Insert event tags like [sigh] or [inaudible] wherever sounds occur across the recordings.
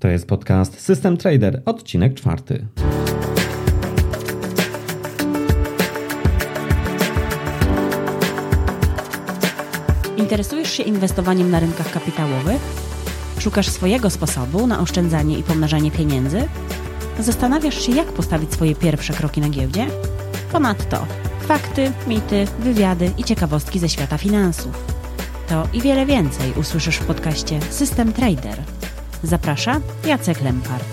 To jest podcast System Trader, odcinek czwarty. Interesujesz się inwestowaniem na rynkach kapitałowych? Szukasz swojego sposobu na oszczędzanie i pomnażanie pieniędzy? Zastanawiasz się, jak postawić swoje pierwsze kroki na giełdzie? Ponadto fakty, mity, wywiady i ciekawostki ze świata finansów. To i wiele więcej usłyszysz w podcaście System Trader. Zaprasza Jacek Lempart.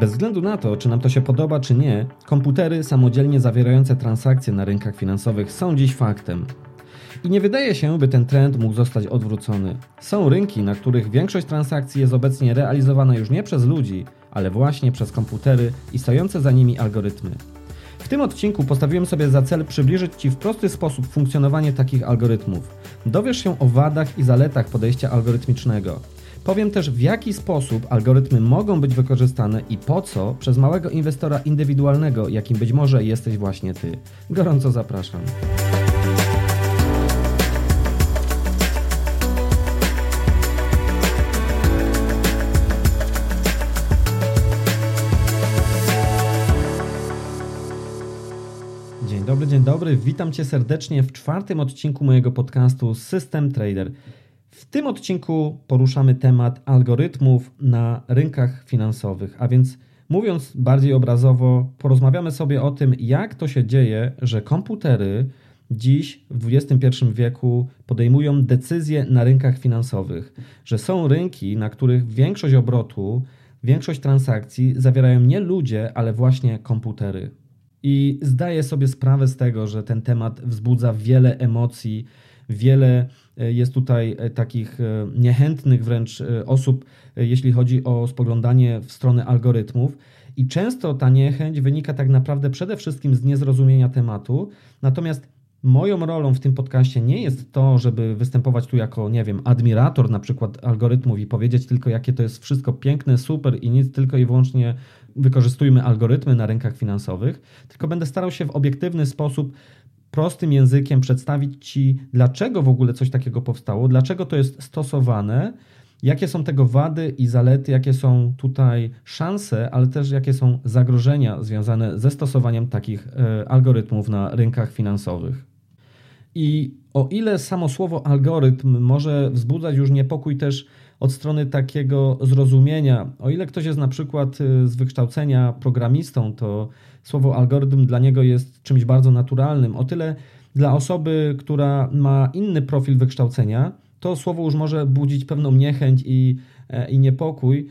Bez względu na to, czy nam to się podoba, czy nie, komputery samodzielnie zawierające transakcje na rynkach finansowych są dziś faktem. I nie wydaje się, by ten trend mógł zostać odwrócony. Są rynki, na których większość transakcji jest obecnie realizowana już nie przez ludzi, ale właśnie przez komputery i stojące za nimi algorytmy. W tym odcinku postawiłem sobie za cel przybliżyć Ci w prosty sposób funkcjonowanie takich algorytmów. Dowiesz się o wadach i zaletach podejścia algorytmicznego. Powiem też w jaki sposób algorytmy mogą być wykorzystane i po co przez małego inwestora indywidualnego, jakim być może jesteś właśnie Ty. Gorąco zapraszam. Dobry, dzień dobry. Witam Cię serdecznie w czwartym odcinku mojego podcastu System Trader. W tym odcinku poruszamy temat algorytmów na rynkach finansowych, a więc mówiąc bardziej obrazowo, porozmawiamy sobie o tym, jak to się dzieje, że komputery dziś w XXI wieku podejmują decyzje na rynkach finansowych, że są rynki, na których większość obrotu, większość transakcji zawierają nie ludzie, ale właśnie komputery. I zdaję sobie sprawę z tego, że ten temat wzbudza wiele emocji, wiele e, jest tutaj e, takich e, niechętnych wręcz osób, jeśli chodzi o spoglądanie w stronę algorytmów. I często ta niechęć wynika tak naprawdę przede wszystkim z niezrozumienia tematu. Natomiast moją rolą w tym podcaście nie jest to, żeby występować tu jako, nie wiem, admirator na przykład algorytmów i powiedzieć tylko, jakie to jest wszystko piękne, super i nic, tylko i wyłącznie wykorzystujmy algorytmy na rynkach finansowych, tylko będę starał się w obiektywny sposób prostym językiem przedstawić Ci, dlaczego w ogóle coś takiego powstało, dlaczego to jest stosowane, jakie są tego wady i zalety, jakie są tutaj szanse, ale też jakie są zagrożenia związane ze stosowaniem takich e, algorytmów na rynkach finansowych. I o ile samo słowo algorytm może wzbudzać już niepokój też od strony takiego zrozumienia, o ile ktoś jest na przykład e, z wykształcenia programistą, to słowo algorytm dla niego jest czymś bardzo naturalnym. O tyle dla osoby, która ma inny profil wykształcenia, to słowo już może budzić pewną niechęć i, e, i niepokój.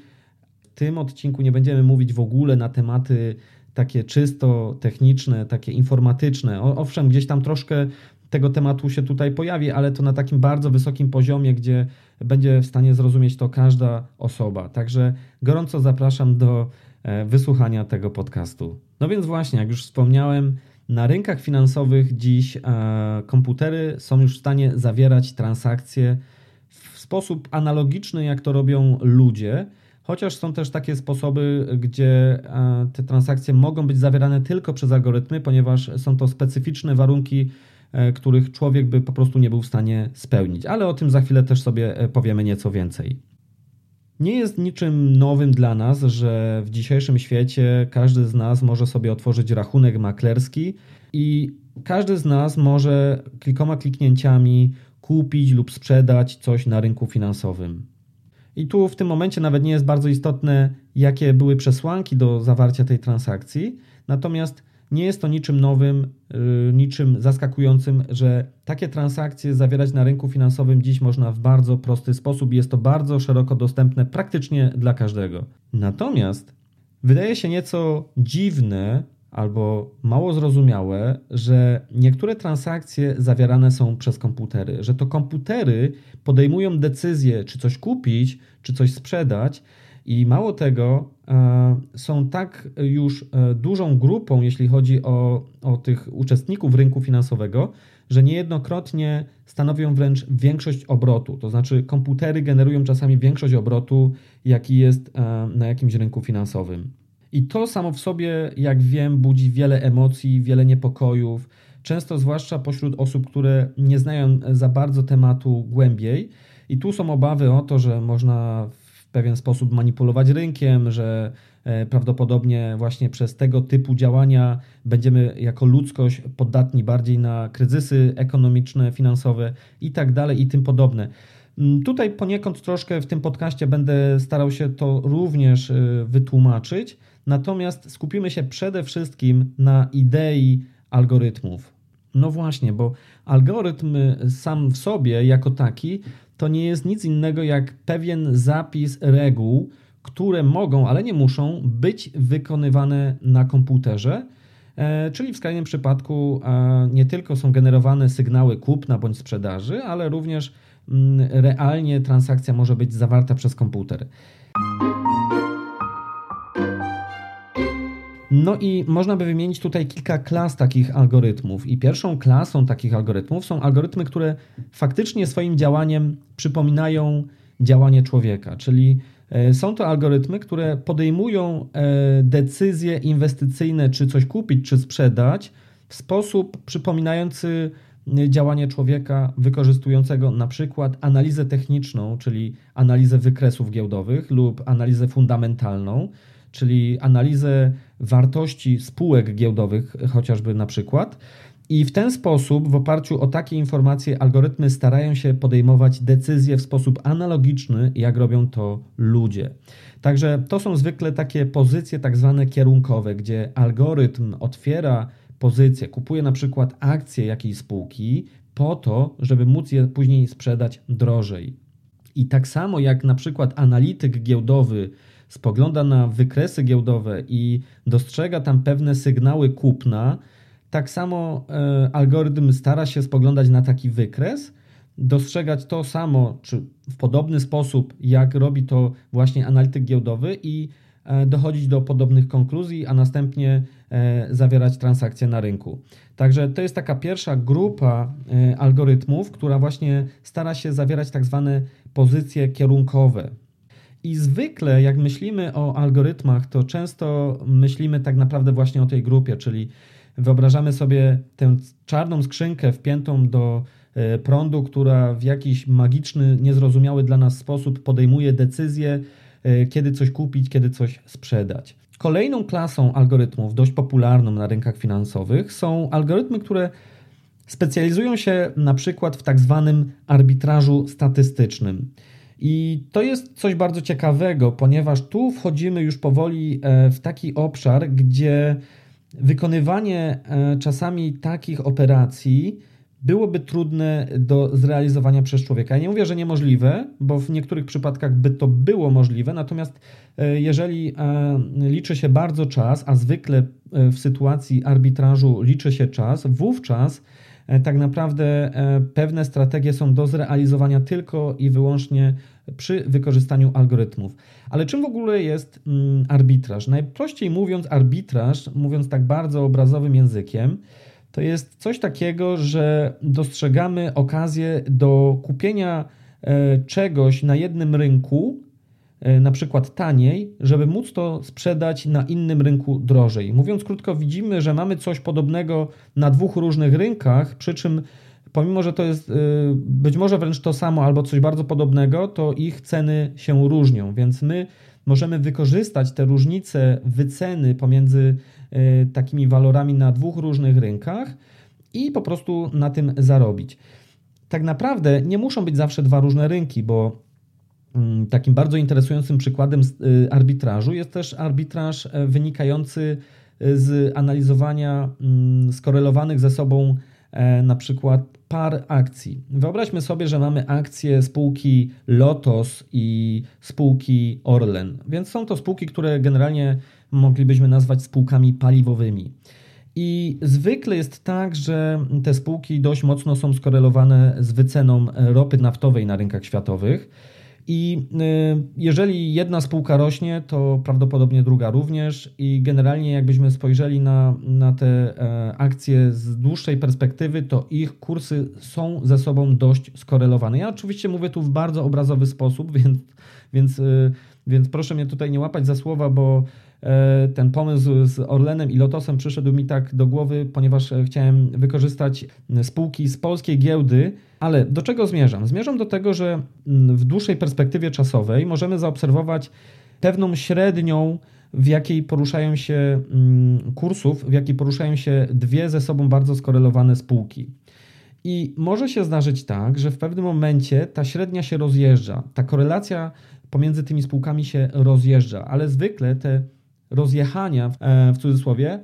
W tym odcinku nie będziemy mówić w ogóle na tematy takie czysto techniczne, takie informatyczne. Owszem, gdzieś tam troszkę tego tematu się tutaj pojawi, ale to na takim bardzo wysokim poziomie, gdzie będzie w stanie zrozumieć to każda osoba. Także gorąco zapraszam do e, wysłuchania tego podcastu. No więc właśnie, jak już wspomniałem, na rynkach finansowych dziś e, komputery są już w stanie zawierać transakcje w sposób analogiczny, jak to robią ludzie. Chociaż są też takie sposoby, gdzie e, te transakcje mogą być zawierane tylko przez algorytmy, ponieważ są to specyficzne warunki, których człowiek by po prostu nie był w stanie spełnić. Ale o tym za chwilę też sobie powiemy nieco więcej. Nie jest niczym nowym dla nas, że w dzisiejszym świecie każdy z nas może sobie otworzyć rachunek maklerski i każdy z nas może kilkoma kliknięciami kupić lub sprzedać coś na rynku finansowym. I tu w tym momencie nawet nie jest bardzo istotne, jakie były przesłanki do zawarcia tej transakcji, natomiast nie jest to niczym nowym, y, niczym zaskakującym, że takie transakcje zawierać na rynku finansowym dziś można w bardzo prosty sposób i jest to bardzo szeroko dostępne praktycznie dla każdego. Natomiast wydaje się nieco dziwne albo mało zrozumiałe, że niektóre transakcje zawierane są przez komputery, że to komputery podejmują decyzję, czy coś kupić, czy coś sprzedać, i mało tego, e, są tak już e, dużą grupą, jeśli chodzi o, o tych uczestników rynku finansowego, że niejednokrotnie stanowią wręcz większość obrotu. To znaczy, komputery generują czasami większość obrotu, jaki jest e, na jakimś rynku finansowym. I to samo w sobie, jak wiem, budzi wiele emocji, wiele niepokojów, często zwłaszcza pośród osób, które nie znają za bardzo tematu głębiej. I tu są obawy o to, że można w pewien sposób manipulować rynkiem, że e, prawdopodobnie właśnie przez tego typu działania będziemy jako ludzkość podatni bardziej na kryzysy ekonomiczne, finansowe i tak dalej i tym podobne. Mm, tutaj poniekąd troszkę w tym podcaście będę starał się to również e, wytłumaczyć, natomiast skupimy się przede wszystkim na idei algorytmów. No właśnie, bo algorytm sam w sobie jako taki to nie jest nic innego jak pewien zapis reguł, które mogą, ale nie muszą być wykonywane na komputerze. E, czyli w skrajnym przypadku nie tylko są generowane sygnały kupna bądź sprzedaży, ale również mm, realnie transakcja może być zawarta przez komputer. No i można by wymienić tutaj kilka klas takich algorytmów. I pierwszą klasą takich algorytmów są algorytmy, które faktycznie swoim działaniem przypominają działanie człowieka, czyli e, są to algorytmy, które podejmują e, decyzje inwestycyjne, czy coś kupić, czy sprzedać, w sposób przypominający e, działanie człowieka wykorzystującego na przykład analizę techniczną, czyli analizę wykresów giełdowych lub analizę fundamentalną, czyli analizę wartości spółek giełdowych, chociażby na przykład. I w ten sposób, w oparciu o takie informacje, algorytmy starają się podejmować decyzje w sposób analogiczny, jak robią to ludzie. Także to są zwykle takie pozycje tak zwane kierunkowe, gdzie algorytm otwiera pozycję, kupuje na przykład akcje jakiejś spółki po to, żeby móc je później sprzedać drożej. I tak samo jak na przykład analityk giełdowy spogląda na wykresy giełdowe i dostrzega tam pewne sygnały kupna, tak samo e, algorytm stara się spoglądać na taki wykres, dostrzegać to samo, czy w podobny sposób, jak robi to właśnie analityk giełdowy i e, dochodzić do podobnych konkluzji, a następnie e, zawierać transakcje na rynku. Także to jest taka pierwsza grupa algorytmów, która właśnie stara się zawierać tak zwane pozycje kierunkowe. I zwykle, jak myślimy o algorytmach, to często myślimy tak naprawdę właśnie o tej grupie, czyli wyobrażamy sobie tę czarną skrzynkę wpiętą do e, prądu, która w jakiś magiczny, niezrozumiały dla nas sposób podejmuje decyzję, e, kiedy coś kupić, kiedy coś sprzedać. Kolejną klasą algorytmów, dość popularną na rynkach finansowych, są algorytmy, które specjalizują się na przykład w tak zwanym arbitrażu statystycznym. I to jest coś bardzo ciekawego, ponieważ tu wchodzimy już powoli e, w taki obszar, gdzie wykonywanie e, czasami takich operacji byłoby trudne do zrealizowania przez człowieka. Ja nie mówię, że niemożliwe, bo w niektórych przypadkach by to było możliwe, natomiast e, jeżeli liczy się bardzo czas, a zwykle w sytuacji arbitrażu liczy się czas, wówczas tak naprawdę e, pewne strategie są do zrealizowania tylko i wyłącznie przy wykorzystaniu algorytmów. Ale czym w ogóle jest mm, arbitraż? Najprościej mówiąc, arbitraż, mówiąc tak bardzo obrazowym językiem, to jest coś takiego, że dostrzegamy okazję do kupienia e, czegoś na jednym rynku E, na przykład taniej, żeby móc to sprzedać na innym rynku drożej. Mówiąc krótko, widzimy, że mamy coś podobnego na dwóch różnych rynkach, przy czym pomimo, że to jest e, być może wręcz to samo albo coś bardzo podobnego, to ich ceny się różnią, więc my możemy wykorzystać te różnice wyceny pomiędzy e, takimi walorami na dwóch różnych rynkach i po prostu na tym zarobić. Tak naprawdę nie muszą być zawsze dwa różne rynki, bo takim bardzo interesującym przykładem y, arbitrażu jest też arbitraż e, wynikający y, z analizowania mm, skorelowanych ze sobą e, na przykład par akcji. Wyobraźmy sobie, że mamy akcje spółki Lotos i spółki Orlen, więc są to spółki, które generalnie moglibyśmy nazwać spółkami paliwowymi. I zwykle jest tak, że te spółki dość mocno są skorelowane z wyceną ropy naftowej na rynkach światowych. I y, jeżeli jedna spółka rośnie, to prawdopodobnie druga również. I generalnie, jakbyśmy spojrzeli na, na te e, akcje z dłuższej perspektywy, to ich kursy są ze sobą dość skorelowane. Ja oczywiście mówię tu w bardzo obrazowy sposób, [laughs] więc, więc, y, więc proszę mnie tutaj nie łapać za słowa, bo ten pomysł z Orlenem i Lotosem przyszedł mi tak do głowy, ponieważ chciałem wykorzystać spółki z polskiej giełdy, ale do czego zmierzam? Zmierzam do tego, że w dłuższej perspektywie czasowej możemy zaobserwować pewną średnią, w jakiej poruszają się kursów, w jakiej poruszają się dwie ze sobą bardzo skorelowane spółki. I może się zdarzyć tak, że w pewnym momencie ta średnia się rozjeżdża, ta korelacja pomiędzy tymi spółkami się rozjeżdża, ale zwykle te rozjechania e, w cudzysłowie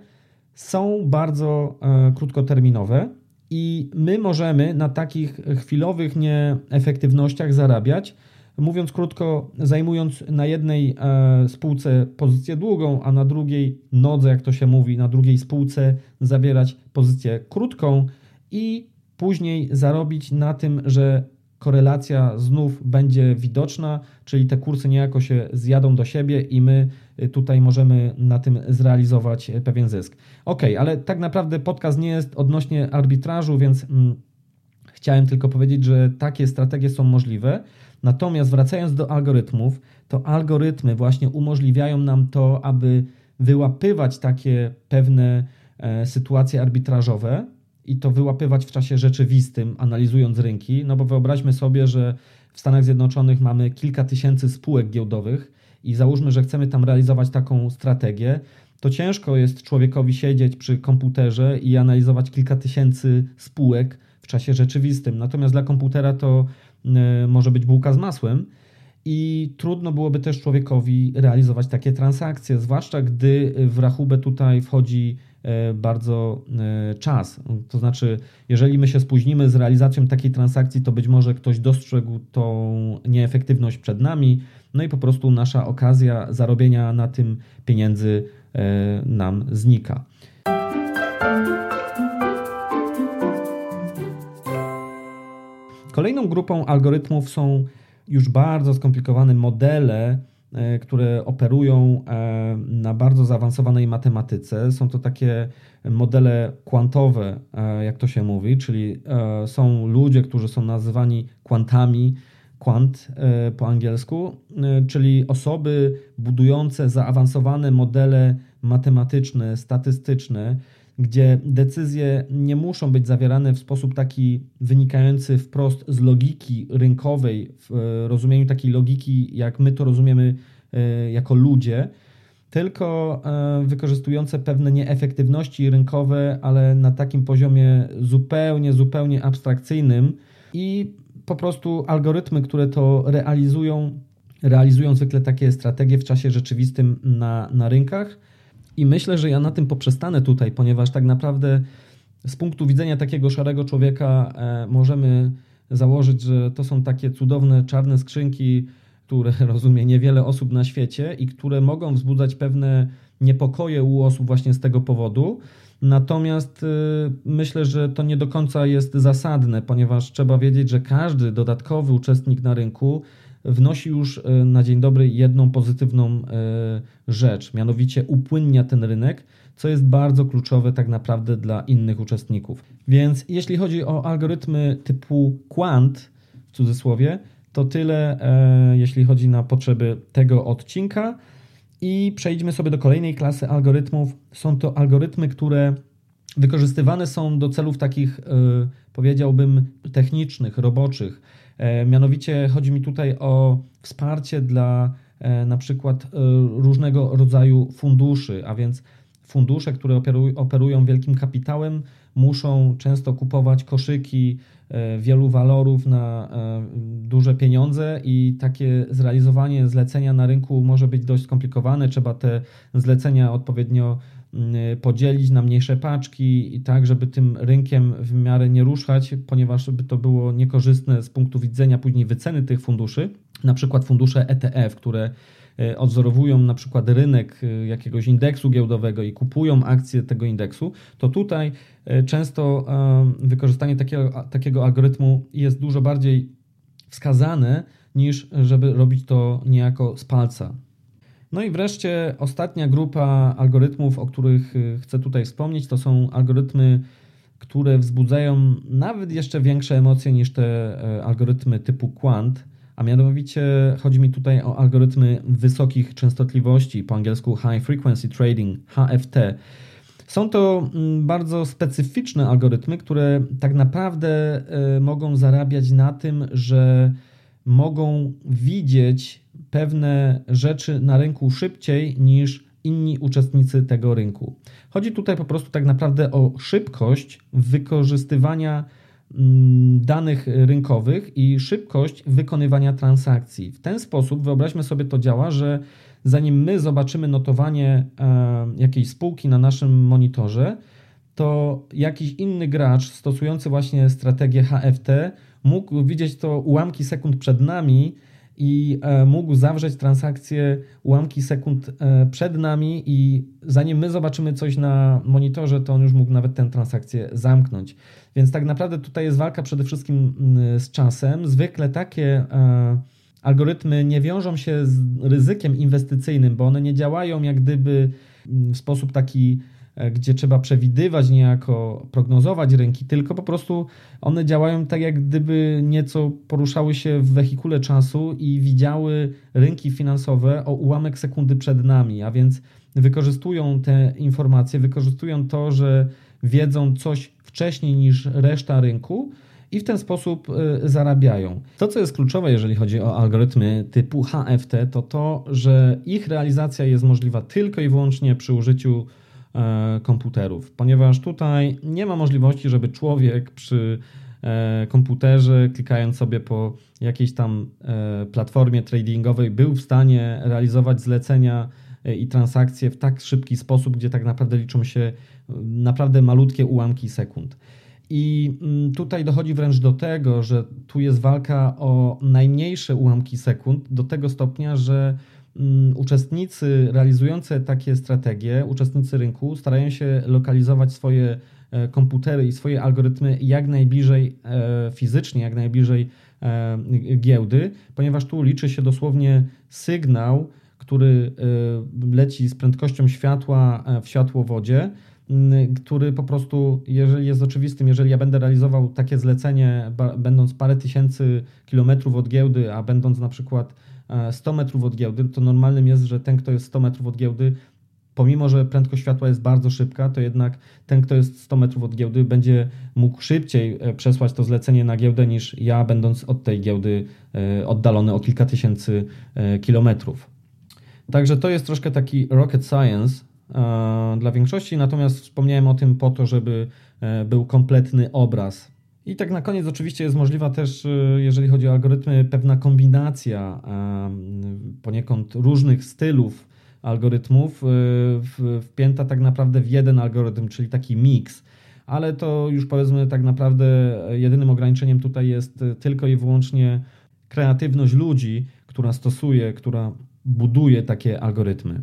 są bardzo e, krótkoterminowe i my możemy na takich chwilowych nieefektywnościach zarabiać. Mówiąc krótko, zajmując na jednej e, spółce pozycję długą, a na drugiej nodze, jak to się mówi, na drugiej spółce zawierać pozycję krótką i później zarobić na tym, że korelacja znów będzie widoczna, czyli te kursy niejako się zjadą do siebie i my tutaj możemy na tym zrealizować pewien zysk. Ok, ale tak naprawdę podcast nie jest odnośnie arbitrażu, więc mm, chciałem tylko powiedzieć, że takie strategie są możliwe. Natomiast wracając do algorytmów, to algorytmy właśnie umożliwiają nam to, aby wyłapywać takie pewne e, sytuacje arbitrażowe i to wyłapywać w czasie rzeczywistym, analizując rynki. No bo wyobraźmy sobie, że w Stanach Zjednoczonych mamy kilka tysięcy spółek giełdowych i załóżmy, że chcemy tam realizować taką strategię, to ciężko jest człowiekowi siedzieć przy komputerze i analizować kilka tysięcy spółek w czasie rzeczywistym. Natomiast dla komputera to E, może być bułka z masłem. I trudno byłoby też człowiekowi realizować takie transakcje, zwłaszcza gdy w rachubę tutaj wchodzi e, bardzo e, czas. To znaczy, jeżeli my się spóźnimy z realizacją takiej transakcji, to być może ktoś dostrzegł tą nieefektywność przed nami, no i po prostu nasza okazja zarobienia na tym pieniędzy nam znika. Kolejną grupą algorytmów są już bardzo skomplikowane modele, e, które operują e, na bardzo zaawansowanej matematyce. Są to takie modele kwantowe, e, jak to się mówi, czyli są ludzie, którzy są nazywani kwantami, quant po angielsku, czyli osoby budujące zaawansowane modele matematyczne, statystyczne, gdzie decyzje nie muszą być zawierane w sposób taki wynikający wprost z logiki rynkowej, w e, rozumieniu takiej logiki, jak my to rozumiemy e, jako ludzie, tylko e, wykorzystujące pewne nieefektywności rynkowe, ale na takim poziomie zupełnie, zupełnie abstrakcyjnym i po prostu algorytmy, które to realizują, realizują zwykle takie strategie w czasie rzeczywistym na, na rynkach. I myślę, że ja na tym poprzestanę tutaj, ponieważ tak naprawdę z punktu widzenia takiego szarego człowieka e, możemy założyć, że to są takie cudowne czarne skrzynki, które [laughs] rozumie niewiele osób na świecie i które mogą wzbudzać pewne niepokoje u osób właśnie z tego powodu. Natomiast y, myślę, że to nie do końca jest zasadne, ponieważ trzeba wiedzieć, że każdy dodatkowy uczestnik na rynku wnosi już e, na dzień dobry jedną pozytywną e, rzecz, mianowicie upłynnia ten rynek, co jest bardzo kluczowe tak naprawdę dla innych uczestników. Więc jeśli chodzi o algorytmy typu quant, w cudzysłowie, to tyle, e, jeśli chodzi na potrzeby tego odcinka. I przejdźmy sobie do kolejnej klasy algorytmów. Są to algorytmy, które wykorzystywane są do celów takich, powiedziałbym, technicznych, roboczych E, mianowicie chodzi mi tutaj o wsparcie dla e, na przykład e, różnego rodzaju funduszy, a więc fundusze, które operują wielkim kapitałem, muszą często kupować koszyki wielu walorów na duże pieniądze i takie zrealizowanie zlecenia na rynku może być dość skomplikowane. Trzeba te zlecenia odpowiednio Y, podzielić na mniejsze paczki i tak, żeby tym rynkiem w miarę nie ruszać, ponieważ by to było niekorzystne z punktu widzenia później wyceny tych funduszy, na przykład fundusze ETF, które odzorowują na przykład rynek y, jakiegoś indeksu giełdowego i kupują akcje tego indeksu, to tutaj często wykorzystanie takiego, takiego algorytmu jest dużo bardziej wskazane niż żeby robić to niejako z palca. No i wreszcie ostatnia grupa algorytmów, o których chcę tutaj wspomnieć, to są algorytmy, które wzbudzają nawet jeszcze większe emocje niż te e, algorytmy typu quant, a mianowicie chodzi mi tutaj o algorytmy wysokich częstotliwości, po angielsku High Frequency Trading, HFT. Są to mm, bardzo specyficzne algorytmy, które tak naprawdę e, mogą zarabiać na tym, że mogą widzieć pewne rzeczy na rynku szybciej niż inni uczestnicy tego rynku. Chodzi tutaj po prostu tak naprawdę o szybkość wykorzystywania danych rynkowych i szybkość wykonywania transakcji. W ten sposób wyobraźmy sobie to działa, że zanim my zobaczymy notowanie e, jakiejś spółki na naszym monitorze, to jakiś inny gracz stosujący właśnie strategię HFT mógł widzieć to ułamki sekund przed nami i e, mógł zawrzeć transakcję ułamki sekund e, przed nami i zanim my zobaczymy coś na monitorze, to on już mógł nawet tę transakcję zamknąć. Więc tak naprawdę tutaj jest walka przede wszystkim z czasem. Zwykle takie algorytmy nie wiążą się z ryzykiem inwestycyjnym, bo one nie działają jak gdyby w sposób taki, e, gdzie trzeba przewidywać, niejako prognozować rynki, tylko po prostu one działają tak, jak gdyby nieco poruszały się w wehikule czasu i widziały rynki finansowe o ułamek sekundy przed nami, a więc wykorzystują te informacje, wykorzystują to, że wiedzą coś wcześniej niż reszta rynku i w ten sposób y, zarabiają. To, co jest kluczowe, jeżeli chodzi o algorytmy typu HFT, to to, że ich realizacja jest możliwa tylko i wyłącznie przy użyciu e, komputerów, ponieważ tutaj nie ma możliwości, żeby człowiek przy e, komputerze, klikając sobie po jakiejś tam e, platformie tradingowej, był w stanie realizować zlecenia i transakcje w tak szybki sposób, gdzie tak naprawdę liczą się naprawdę malutkie ułamki sekund. I mm, tutaj dochodzi wręcz do tego, że tu jest walka o najmniejsze ułamki sekund, do tego stopnia, że uczestnicy realizujące takie strategie, uczestnicy rynku starają się lokalizować swoje e, komputery i swoje algorytmy jak najbliżej e, fizycznie, jak najbliżej e, giełdy, ponieważ tu liczy się dosłownie sygnał, który leci z prędkością światła w światłowodzie który po prostu, jeżeli jest oczywistym, jeżeli ja będę realizował takie zlecenie, będąc parę tysięcy kilometrów od giełdy, a będąc na przykład 100 e, metrów od giełdy, to normalnym jest, że ten, kto jest 100 metrów od giełdy, pomimo, że prędkość światła jest bardzo szybka, to jednak ten, kto jest 100 metrów od giełdy, będzie mógł szybciej e, przesłać to zlecenie na giełdę niż ja, będąc od tej giełdy e, oddalony o kilka tysięcy kilometrów. Także to jest troszkę taki rocket science, dla większości, natomiast wspomniałem o tym po to, żeby był kompletny obraz. I tak na koniec oczywiście jest możliwa też, e, jeżeli chodzi o algorytmy, pewna kombinacja poniekąd różnych stylów algorytmów wpięta tak naprawdę w jeden algorytm, czyli taki miks. Ale to już powiedzmy tak naprawdę jedynym ograniczeniem tutaj jest tylko i wyłącznie kreatywność ludzi, która stosuje, która buduje takie algorytmy.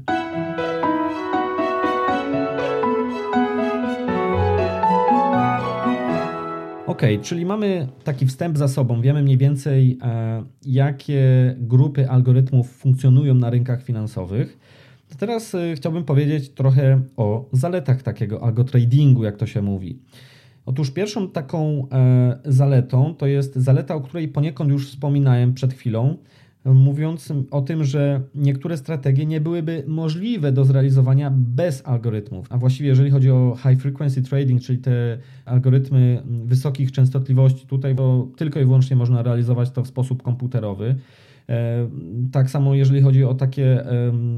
Ok, czyli mamy taki wstęp za sobą, wiemy mniej więcej, e, jakie grupy algorytmów funkcjonują na rynkach finansowych. To teraz e, chciałbym powiedzieć trochę o zaletach takiego algotradingu, jak to się mówi. Otóż pierwszą taką e, zaletą to jest zaleta, o której poniekąd już wspominałem przed chwilą, mówiąc o tym, że niektóre strategie nie byłyby możliwe do zrealizowania bez algorytmów. A właściwie, jeżeli chodzi o high frequency trading, czyli te algorytmy wysokich częstotliwości, tutaj bo tylko i wyłącznie można realizować to w sposób komputerowy. E, tak samo, jeżeli chodzi o takie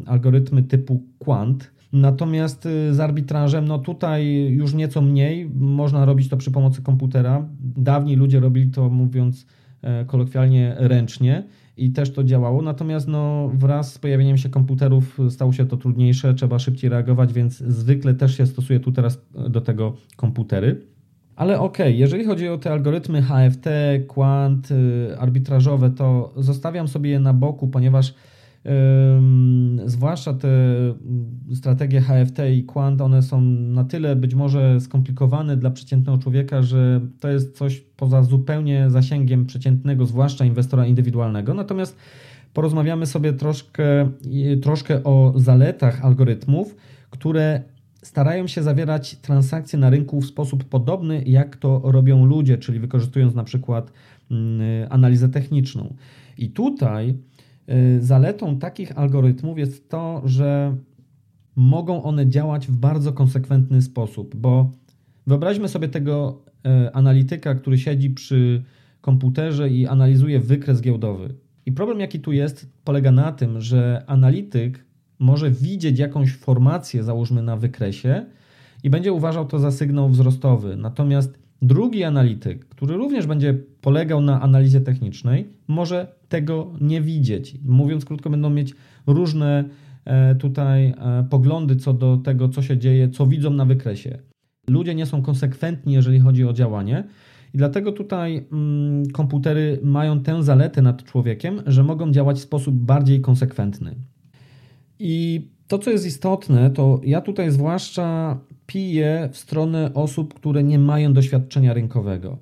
algorytmy typu quant. Natomiast y, z arbitrażem, no tutaj już nieco mniej, można robić to przy pomocy komputera. Dawniej ludzie robili to, mówiąc e, kolokwialnie, ręcznie i też to działało. Natomiast no, wraz z pojawieniem się komputerów stało się to trudniejsze, trzeba szybciej reagować, więc zwykle też się stosuje tu teraz do tego komputery. Ale okej, okay, jeżeli chodzi o te algorytmy HFT, quant, y, arbitrażowe, to zostawiam sobie je na boku, ponieważ zwłaszcza te strategie HFT i Quant, one są na tyle być może skomplikowane dla przeciętnego człowieka, że to jest coś poza zupełnie zasięgiem przeciętnego, zwłaszcza inwestora indywidualnego. Natomiast porozmawiamy sobie troszkę, troszkę o zaletach algorytmów, które starają się zawierać transakcje na rynku w sposób podobny, jak to robią ludzie, czyli wykorzystując na przykład mm, analizę techniczną. I tutaj zaletą takich algorytmów jest to, że mogą one działać w bardzo konsekwentny sposób, bo wyobraźmy sobie tego y, analityka, który siedzi przy komputerze i analizuje wykres giełdowy. I problem, jaki tu jest, polega na tym, że analityk może widzieć jakąś formację, załóżmy na wykresie, i będzie uważał to za sygnał wzrostowy. Natomiast drugi analityk, który również będzie polegał na analizie technicznej, może tego nie widzieć. Mówiąc krótko, będą mieć różne e, tutaj e, poglądy co do tego, co się dzieje, co widzą na wykresie. Ludzie nie są konsekwentni, jeżeli chodzi o działanie. I dlatego tutaj mm, komputery mają tę zaletę nad człowiekiem, że mogą działać w sposób bardziej konsekwentny. I to, co jest istotne, to ja tutaj zwłaszcza piję w stronę osób, które nie mają doświadczenia rynkowego,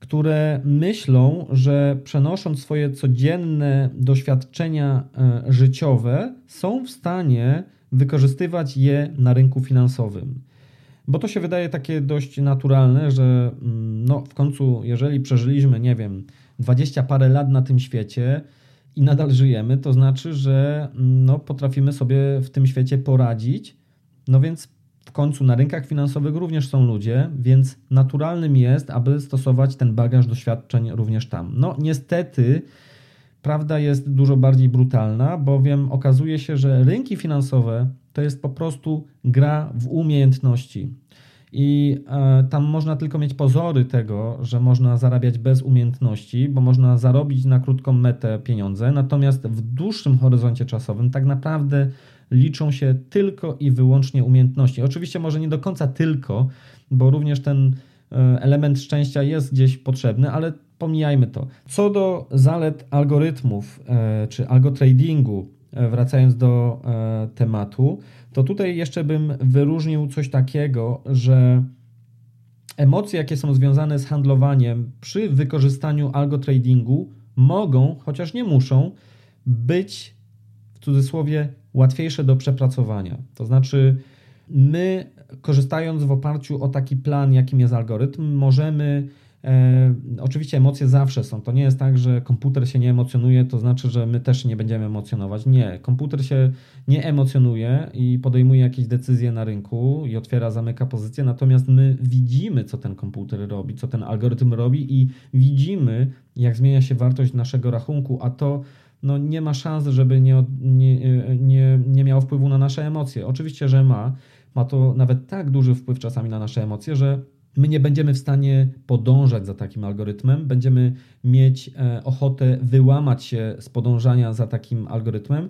które myślą, że przenosząc swoje codzienne doświadczenia e, życiowe, są w stanie wykorzystywać je na rynku finansowym. Bo to się wydaje takie dość naturalne, że mm, no, w końcu, jeżeli przeżyliśmy, nie wiem, dwadzieścia parę lat na tym świecie, i nadal żyjemy, to znaczy, że mm, no, potrafimy sobie w tym świecie poradzić. No więc w końcu na rynkach finansowych również są ludzie, więc naturalnym jest, aby stosować ten bagaż doświadczeń również tam. No niestety prawda jest dużo bardziej brutalna, bowiem okazuje się, że rynki finansowe to jest po prostu gra w umiejętności. I e, tam można tylko mieć pozory tego, że można zarabiać bez umiejętności, bo można zarobić na krótką metę pieniądze, natomiast w dłuższym horyzoncie czasowym tak naprawdę liczą się tylko i wyłącznie umiejętności. Oczywiście może nie do końca tylko, bo również ten e, element szczęścia jest gdzieś potrzebny, ale pomijajmy to. Co do zalet algorytmów e, czy algotradingu, wracając do tematu, to tutaj jeszcze bym wyróżnił coś takiego, że emocje, jakie są związane z handlowaniem przy wykorzystaniu algotradingu, mogą, chociaż nie muszą, być w cudzysłowie łatwiejsze do przepracowania. To znaczy, my korzystając w oparciu o taki plan, jakim jest algorytm, możemy E, oczywiście emocje zawsze są. To nie jest tak, że komputer się nie emocjonuje, to znaczy, że my też nie będziemy emocjonować. Nie, komputer się nie emocjonuje i podejmuje jakieś decyzje na rynku i otwiera, zamyka pozycję, natomiast my widzimy, co ten komputer robi, co ten algorytm robi i widzimy, jak zmienia się wartość naszego rachunku, a to no, nie ma szans, żeby nie, nie, nie, nie miało wpływu na nasze emocje. Oczywiście, że ma. Ma to nawet tak duży wpływ czasami na nasze emocje, że my nie będziemy w stanie podążać za takim algorytmem, będziemy mieć e, ochotę wyłamać się z podążania za takim algorytmem.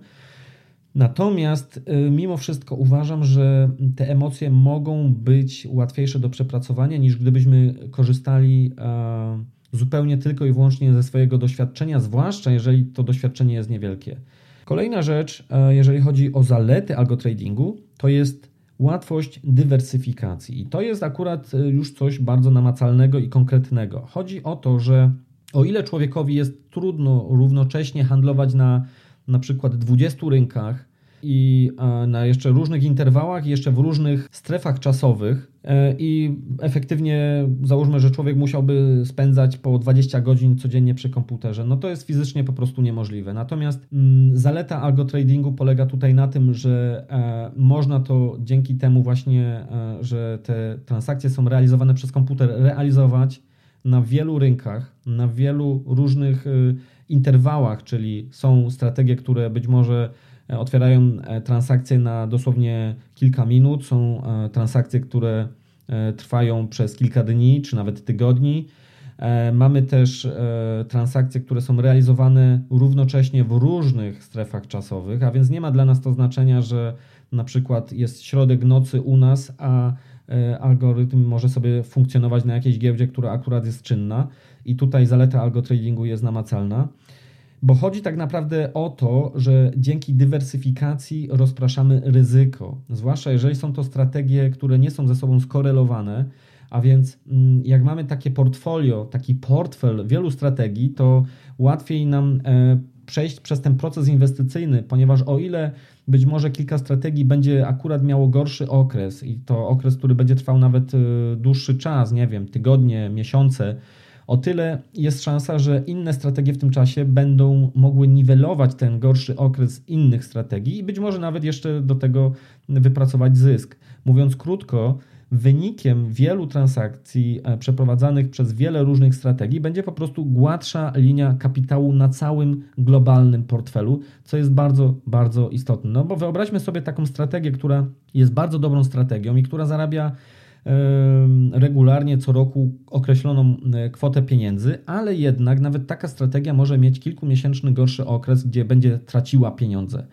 Natomiast e, mimo wszystko uważam, że te emocje mogą być łatwiejsze do przepracowania niż gdybyśmy korzystali e, zupełnie tylko i wyłącznie ze swojego doświadczenia, zwłaszcza jeżeli to doświadczenie jest niewielkie. Kolejna rzecz, jeżeli chodzi o zalety algotradingu, to jest łatwość dywersyfikacji. I to jest akurat y, już coś bardzo namacalnego i konkretnego. Chodzi o to, że o ile człowiekowi jest trudno równocześnie handlować na na przykład 20 rynkach, i na jeszcze różnych interwałach, jeszcze w różnych strefach czasowych. E, I efektywnie załóżmy, że człowiek musiałby spędzać po 20 godzin codziennie przy komputerze. No to jest fizycznie po prostu niemożliwe. Natomiast mm, zaleta algotradingu polega tutaj na tym, że e, można to dzięki temu właśnie, e, że te transakcje są realizowane przez komputer, realizować na wielu rynkach, na wielu różnych interwałach, czyli są strategie, które być może E, otwierają e, transakcje na dosłownie kilka minut. Są e, transakcje, które trwają przez kilka dni czy nawet tygodni. Mamy też transakcje, które są realizowane równocześnie w różnych strefach czasowych, a więc nie ma dla nas to znaczenia, że na przykład jest środek nocy u nas, a algorytm może sobie funkcjonować na jakiejś giełdzie, która akurat jest czynna i tutaj zaleta algotradingu jest namacalna bo chodzi tak naprawdę o to, że dzięki dywersyfikacji rozpraszamy ryzyko, zwłaszcza jeżeli są to strategie, które nie są ze sobą skorelowane. A więc, mm, jak mamy takie portfolio, taki portfel wielu strategii, to łatwiej nam e, przejść przez ten proces inwestycyjny, ponieważ o ile być może kilka strategii będzie akurat miało gorszy okres i to okres, który będzie trwał nawet dłuższy czas, nie wiem, tygodnie, miesiące o tyle jest szansa, że inne strategie w tym czasie będą mogły niwelować ten gorszy okres innych strategii i być może nawet jeszcze do tego wypracować zysk. Mówiąc krótko, wynikiem wielu transakcji e, przeprowadzanych przez wiele różnych strategii będzie po prostu gładsza linia kapitału na całym globalnym portfelu, co jest bardzo, bardzo istotne. No bo wyobraźmy sobie taką strategię, która jest bardzo dobrą strategią i która zarabia regularnie co roku określoną e, kwotę pieniędzy, ale jednak nawet taka strategia może mieć kilkumiesięczny gorszy okres, gdzie będzie traciła pieniądze.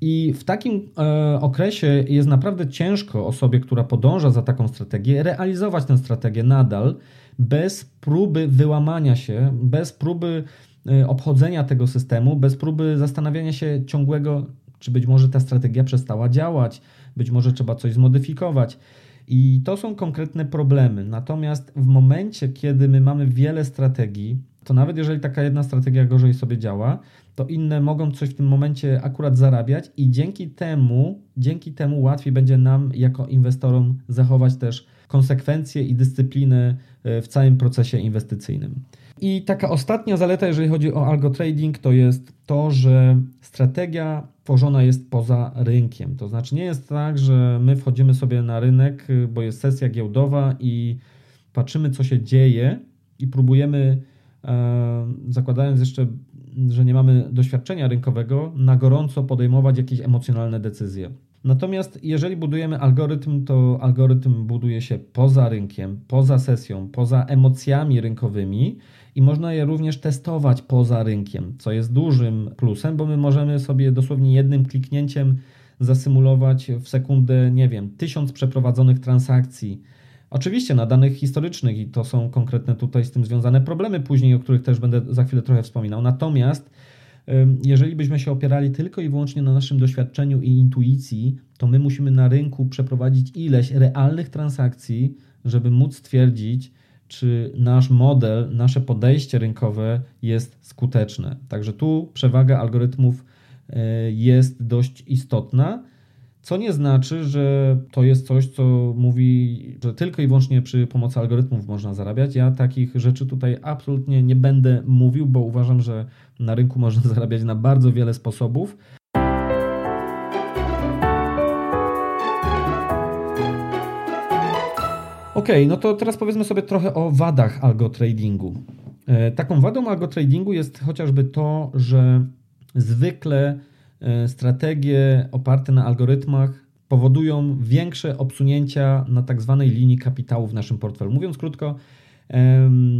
I w takim e, okresie jest naprawdę ciężko osobie, która podąża za taką strategię, realizować tę strategię nadal bez próby wyłamania się, bez próby e, obchodzenia tego systemu, bez próby zastanawiania się ciągłego, czy być może ta strategia przestała działać, być może trzeba coś zmodyfikować. I to są konkretne problemy. Natomiast w momencie, kiedy my mamy wiele strategii, to nawet jeżeli taka jedna strategia gorzej sobie działa, to inne mogą coś w tym momencie akurat zarabiać i dzięki temu, dzięki temu łatwiej będzie nam jako inwestorom zachować też konsekwencje i dyscyplinę e, w całym procesie inwestycyjnym. I taka ostatnia zaleta, jeżeli chodzi o algo trading, to jest to, że strategia tworzona jest poza rynkiem. To znaczy nie jest tak, że my wchodzimy sobie na rynek, bo jest sesja giełdowa i patrzymy, co się dzieje i próbujemy, e, zakładając jeszcze, że nie mamy doświadczenia rynkowego, na gorąco podejmować jakieś emocjonalne decyzje. Natomiast jeżeli budujemy algorytm, to algorytm buduje się poza rynkiem, poza sesją, poza emocjami rynkowymi i można je również testować poza rynkiem, co jest dużym plusem, bo my możemy sobie dosłownie jednym kliknięciem zasymulować w sekundę, nie wiem, tysiąc przeprowadzonych transakcji. Oczywiście na danych historycznych i to są konkretne tutaj z tym związane problemy później, o których też będę za chwilę trochę wspominał. Natomiast jeżeli byśmy się opierali tylko i wyłącznie na naszym doświadczeniu i intuicji, to my musimy na rynku przeprowadzić ileś realnych transakcji, żeby móc stwierdzić, czy nasz model, nasze podejście rynkowe jest skuteczne. Także tu przewaga algorytmów e, jest dość istotna. Co nie znaczy, że to jest coś, co mówi, że tylko i wyłącznie przy pomocy algorytmów można zarabiać. Ja takich rzeczy tutaj absolutnie nie będę mówił, bo uważam, że na rynku można [laughs] zarabiać na bardzo wiele sposobów. Ok, no to teraz powiedzmy sobie trochę o wadach algotradingu. E, taką wadą algotradingu jest chociażby to, że zwykle e, strategie oparte na algorytmach powodują większe obsunięcia na tak zwanej linii kapitału w naszym portfelu. Mówiąc krótko,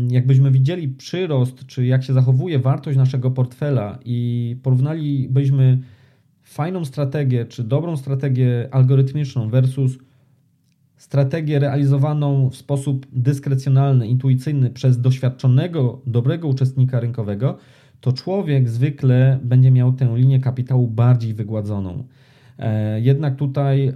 jakbyśmy widzieli przyrost, czy jak się zachowuje wartość naszego portfela i porównalibyśmy fajną strategię, czy dobrą strategię algorytmiczną versus strategię realizowaną w sposób dyskrecjonalny, intuicyjny przez doświadczonego, dobrego uczestnika rynkowego, to człowiek zwykle będzie miał tę linię kapitału bardziej wygładzoną. E, jednak tutaj e,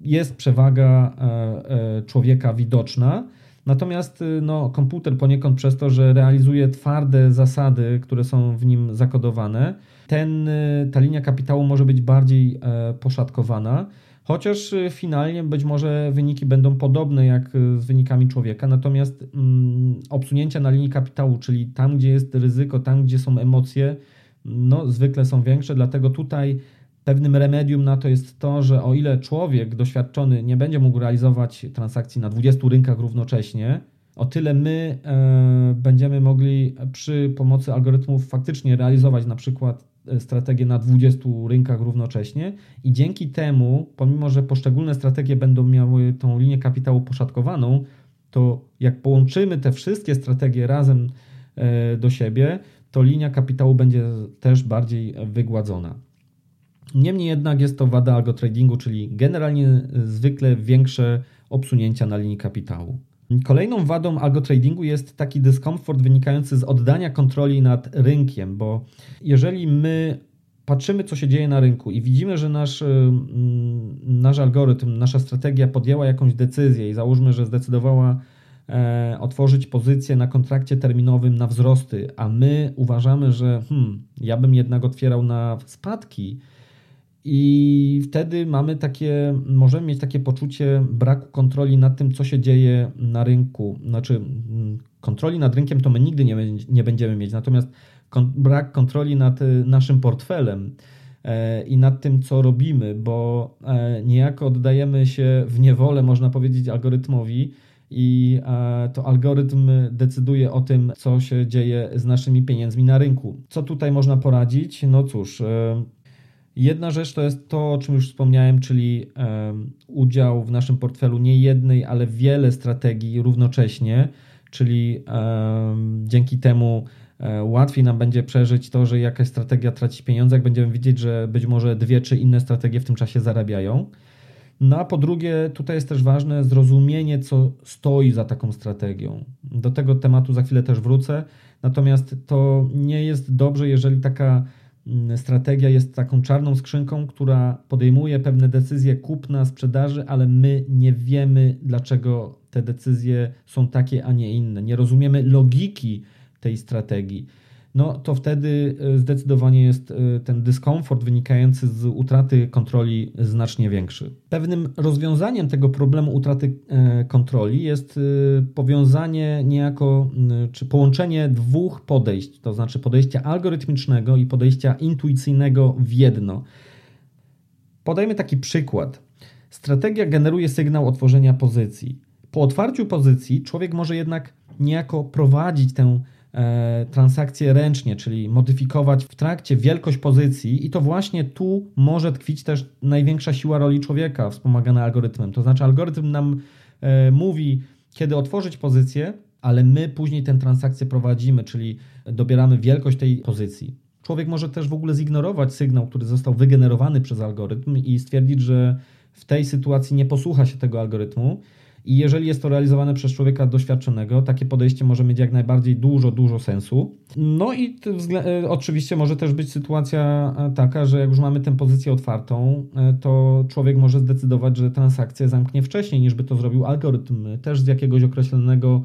jest przewaga e, człowieka widoczna. Natomiast no, komputer poniekąd przez to, że realizuje twarde zasady, które są w nim zakodowane, ten, ta linia kapitału może być bardziej poszatkowana. Chociaż y, finalnie być może wyniki będą podobne jak y, z wynikami człowieka, natomiast mm, obsunięcia na linii kapitału, czyli tam, gdzie jest ryzyko, tam, gdzie są emocje, no, zwykle są większe, dlatego tutaj pewnym remedium na to jest to, że o ile człowiek doświadczony nie będzie mógł realizować transakcji na 20 rynkach równocześnie, o tyle my e, będziemy mogli przy pomocy algorytmów faktycznie realizować na przykład E, strategię na 20 rynkach równocześnie i dzięki temu, pomimo że poszczególne strategie będą miały tą linię kapitału poszatkowaną, to jak połączymy te wszystkie strategie razem e, do siebie, to linia kapitału będzie też bardziej wygładzona. Niemniej jednak jest to wada algo tradingu, czyli generalnie zwykle większe obsunięcia na linii kapitału. Kolejną wadą algotradingu jest taki dyskomfort wynikający z oddania kontroli nad rynkiem, bo jeżeli my patrzymy, co się dzieje na rynku i widzimy, że nasz, y, nasz algorytm, nasza strategia podjęła jakąś decyzję i załóżmy, że zdecydowała e, otworzyć pozycję na kontrakcie terminowym na wzrosty, a my uważamy, że hmm, ja bym jednak otwierał na spadki I wtedy mamy takie, możemy mieć takie poczucie braku kontroli nad tym, co się dzieje na rynku. Znaczy, mm, kontroli nad rynkiem to my nigdy nie, nie będziemy mieć, natomiast kon, brak kontroli nad y, naszym portfelem e, i nad tym, co robimy, bo e, niejako oddajemy się w niewolę, można powiedzieć, algorytmowi. I e, to algorytm decyduje o tym, co się dzieje z naszymi pieniędzmi na rynku. Co tutaj można poradzić? No cóż, Jedna rzecz to jest to, o czym już wspomniałem, czyli udział w naszym portfelu nie jednej, ale wiele strategii równocześnie, czyli dzięki temu e, łatwiej nam będzie przeżyć to, że jakaś strategia traci pieniądze, jak będziemy widzieć, że być może dwie czy inne strategie w tym czasie zarabiają. No a po drugie, tutaj jest też ważne zrozumienie, co stoi za taką strategią. Do tego tematu za chwilę też wrócę. Natomiast to nie jest dobrze, jeżeli taka strategia jest taką czarną skrzynką, która podejmuje pewne decyzje kupna, sprzedaży, ale my nie wiemy, dlaczego te decyzje są takie, a nie inne. Nie rozumiemy logiki tej strategii no to wtedy e, zdecydowanie jest e, ten dyskomfort wynikający z utraty kontroli znacznie większy. Pewnym rozwiązaniem tego problemu utraty e, kontroli jest powiązanie niejako, czy połączenie dwóch podejść, to znaczy podejścia algorytmicznego i podejścia intuicyjnego w jedno. Podajmy taki przykład. Strategia generuje sygnał otworzenia pozycji. Po otwarciu pozycji człowiek może jednak niejako prowadzić tę transakcje ręcznie, czyli modyfikować w trakcie wielkość pozycji, i to właśnie tu może tkwić też największa siła roli człowieka wspomagana algorytmem. To znaczy, algorytm nam e, mówi, kiedy otworzyć pozycję, ale my później tę transakcję prowadzimy, czyli dobieramy wielkość tej pozycji. Człowiek może też w ogóle zignorować sygnał, który został wygenerowany przez algorytm i stwierdzić, że w tej sytuacji nie posłucha się tego algorytmu i jeżeli jest to realizowane przez człowieka doświadczonego, takie podejście może mieć jak najbardziej dużo, dużo sensu. No i e, oczywiście może też być sytuacja e, taka, że jak już mamy tę pozycję otwartą, e, to człowiek może zdecydować, że transakcję zamknie wcześniej niż by to zrobił algorytm, też z jakiegoś określonego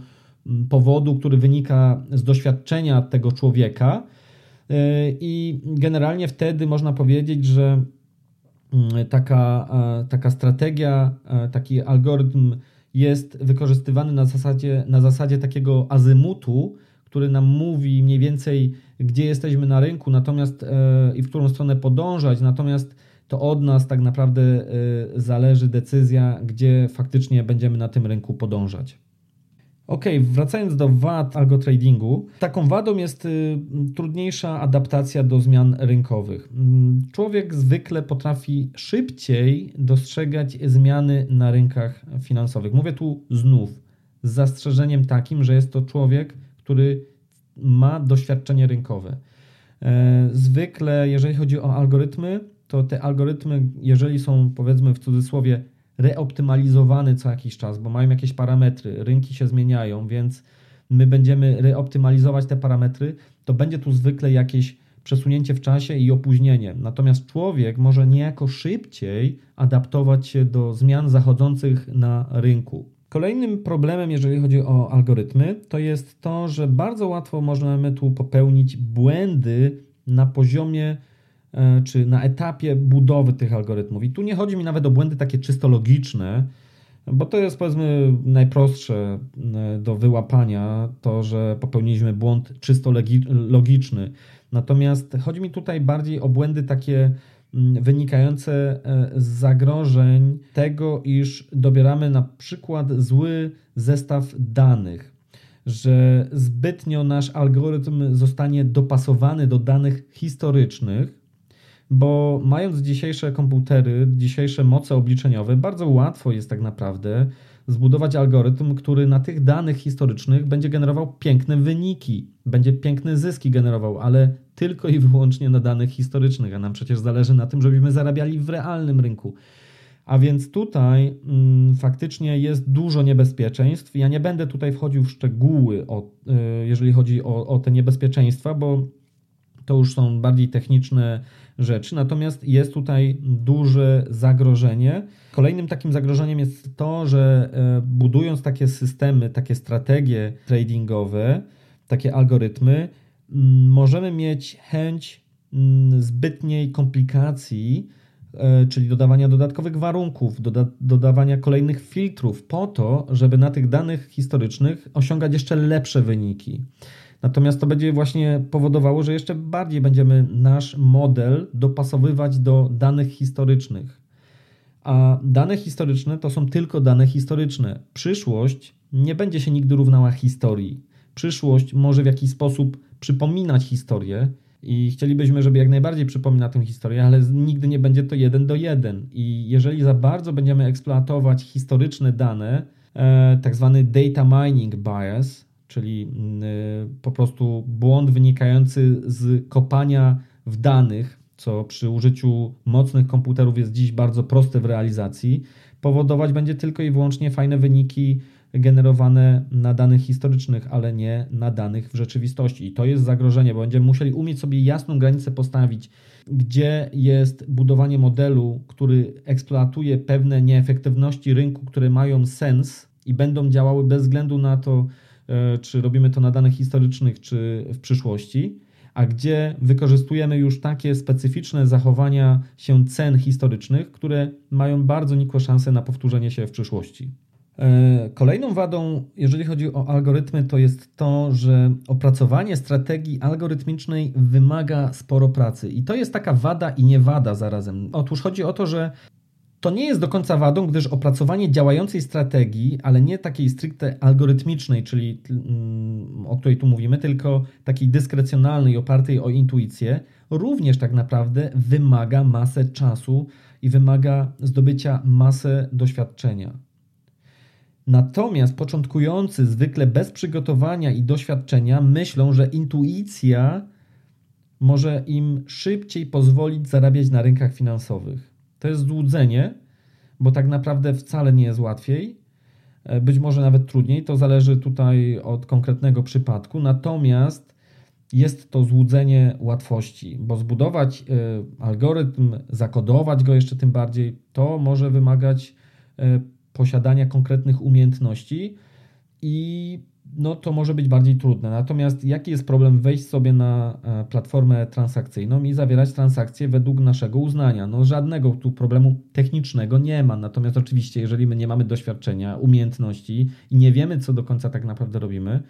powodu, który wynika z doświadczenia tego człowieka. I generalnie wtedy można powiedzieć, że taka, taka strategia, taki algorytm jest wykorzystywany na zasadzie, na zasadzie takiego azymutu, który nam mówi mniej więcej, gdzie jesteśmy na rynku, natomiast e, i w którą stronę podążać, natomiast to od nas tak naprawdę e, zależy decyzja, gdzie faktycznie będziemy na tym rynku podążać. Ok, wracając do wad algotradingu, taką wadą jest y, trudniejsza adaptacja do zmian rynkowych. Mm, człowiek zwykle potrafi szybciej dostrzegać zmiany na rynkach finansowych. Mówię tu znów z zastrzeżeniem takim, że jest to człowiek, który ma doświadczenie rynkowe. E, zwykle, jeżeli chodzi o algorytmy, to te algorytmy, jeżeli są powiedzmy w cudzysłowie reoptymalizowany co jakiś czas, bo mają jakieś parametry, rynki się zmieniają, więc my będziemy reoptymalizować te parametry, to będzie tu zwykle jakieś przesunięcie w czasie i opóźnienie. Natomiast człowiek może niejako szybciej adaptować się do zmian zachodzących na rynku. Kolejnym problemem, jeżeli chodzi o algorytmy, to jest to, że bardzo łatwo możemy tu popełnić błędy na poziomie czy na etapie budowy tych algorytmów. I tu nie chodzi mi nawet o błędy takie czysto logiczne, bo to jest powiedzmy najprostsze e, do wyłapania, to, że popełniliśmy błąd czysto logiczny. Natomiast chodzi mi tutaj bardziej o błędy takie mm, wynikające e, z zagrożeń tego, iż dobieramy na przykład zły zestaw danych, że zbytnio nasz algorytm zostanie dopasowany do danych historycznych, bo mając dzisiejsze komputery, dzisiejsze moce obliczeniowe, bardzo łatwo jest tak naprawdę zbudować algorytm, który na tych danych historycznych będzie generował piękne wyniki, będzie piękne zyski generował, ale tylko i wyłącznie na danych historycznych, a nam przecież zależy na tym, żebyśmy zarabiali w realnym rynku. A więc tutaj mm, faktycznie jest dużo niebezpieczeństw. Ja nie będę tutaj wchodził w szczegóły, o, y, jeżeli chodzi o, o te niebezpieczeństwa, bo to już są bardziej techniczne rzeczy, natomiast jest tutaj duże zagrożenie. Kolejnym takim zagrożeniem jest to, że e, budując takie systemy, takie strategie tradingowe, takie algorytmy, możemy mieć chęć zbytniej komplikacji e, czyli dodawania dodatkowych warunków, doda dodawania kolejnych filtrów, po to, żeby na tych danych historycznych osiągać jeszcze lepsze wyniki. Natomiast to będzie właśnie powodowało, że jeszcze bardziej będziemy nasz model dopasowywać do danych historycznych. A dane historyczne to są tylko dane historyczne. Przyszłość nie będzie się nigdy równała historii. Przyszłość może w jakiś sposób przypominać historię i chcielibyśmy, żeby jak najbardziej przypomina tę historię, ale nigdy nie będzie to jeden do jeden. I jeżeli za bardzo będziemy eksploatować historyczne dane, e, tak zwany data mining bias, czyli e, po prostu błąd wynikający z kopania w danych, co przy użyciu mocnych komputerów jest dziś bardzo proste w realizacji, powodować będzie tylko i wyłącznie fajne wyniki generowane na danych historycznych, ale nie na danych w rzeczywistości. I to jest zagrożenie, bo będziemy musieli umieć sobie jasną granicę postawić, gdzie jest budowanie modelu, który eksploatuje pewne nieefektywności rynku, które mają sens i będą działały bez względu na to, czy robimy to na danych historycznych, czy w przyszłości, a gdzie wykorzystujemy już takie specyficzne zachowania się cen historycznych, które mają bardzo nikłe szanse na powtórzenie się w przyszłości. E, kolejną wadą, jeżeli chodzi o algorytmy, to jest to, że opracowanie strategii algorytmicznej wymaga sporo pracy. I to jest taka wada i nie wada zarazem. Otóż chodzi o to, że to nie jest do końca wadą, gdyż opracowanie działającej strategii, ale nie takiej stricte algorytmicznej, czyli mm, o której tu mówimy, tylko takiej dyskrecjonalnej, opartej o intuicję, również tak naprawdę wymaga masę czasu i wymaga zdobycia masę doświadczenia. Natomiast początkujący, zwykle bez przygotowania i doświadczenia, myślą, że intuicja może im szybciej pozwolić zarabiać na rynkach finansowych. To jest złudzenie, bo tak naprawdę wcale nie jest łatwiej, e, być może nawet trudniej, to zależy tutaj od konkretnego przypadku. Natomiast jest to złudzenie łatwości, bo zbudować e, algorytm, zakodować go jeszcze tym bardziej, to może wymagać e, posiadania konkretnych umiejętności i no to może być bardziej trudne. Natomiast jaki jest problem wejść sobie na e, platformę transakcyjną i zawierać transakcje według naszego uznania? No żadnego tu problemu technicznego nie ma. Natomiast oczywiście, jeżeli my nie mamy doświadczenia, umiejętności i nie wiemy, co do końca tak naprawdę robimy,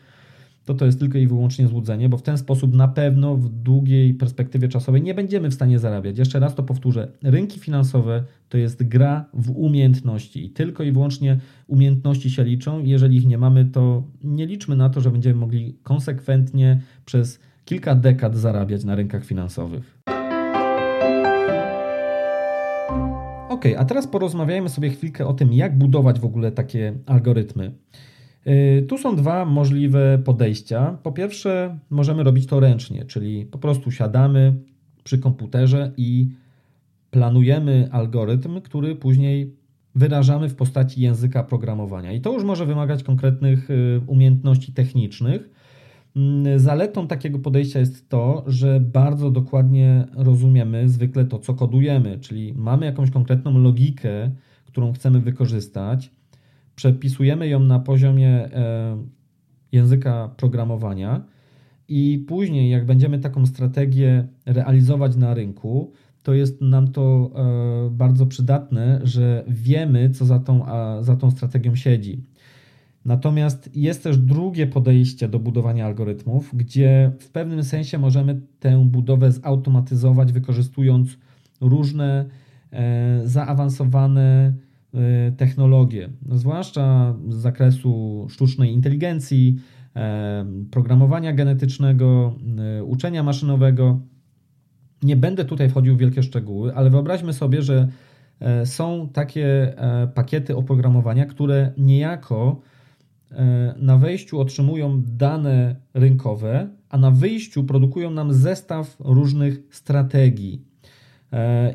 to to jest tylko i wyłącznie złudzenie, bo w ten sposób na pewno w długiej perspektywie czasowej nie będziemy w stanie zarabiać. Jeszcze raz to powtórzę: rynki finansowe to jest gra w umiejętności i tylko i wyłącznie umiejętności się liczą. Jeżeli ich nie mamy, to nie liczmy na to, że będziemy mogli konsekwentnie przez kilka dekad zarabiać na rynkach finansowych. Ok, a teraz porozmawiajmy sobie chwilkę o tym, jak budować w ogóle takie algorytmy. Y, tu są dwa możliwe podejścia. Po pierwsze, możemy robić to ręcznie, czyli po prostu siadamy przy komputerze i planujemy algorytm, który później wyrażamy w postaci języka programowania. I to już może wymagać konkretnych y, umiejętności technicznych. Mm, zaletą takiego podejścia jest to, że bardzo dokładnie rozumiemy zwykle to, co kodujemy, czyli mamy jakąś konkretną logikę, którą chcemy wykorzystać przepisujemy ją na poziomie e, języka programowania i później, jak będziemy taką strategię realizować na rynku, to jest nam to e, bardzo przydatne, że wiemy, co za tą, za tą strategią siedzi. Natomiast jest też drugie podejście do budowania algorytmów, gdzie w pewnym sensie możemy tę budowę zautomatyzować, wykorzystując różne e, zaawansowane technologie, zwłaszcza z zakresu sztucznej inteligencji, e, programowania genetycznego, y, uczenia maszynowego. Nie będę tutaj wchodził w wielkie szczegóły, ale wyobraźmy sobie, że e, są takie e, pakiety oprogramowania, które niejako na wejściu otrzymują dane rynkowe, a na wyjściu produkują nam zestaw różnych strategii E,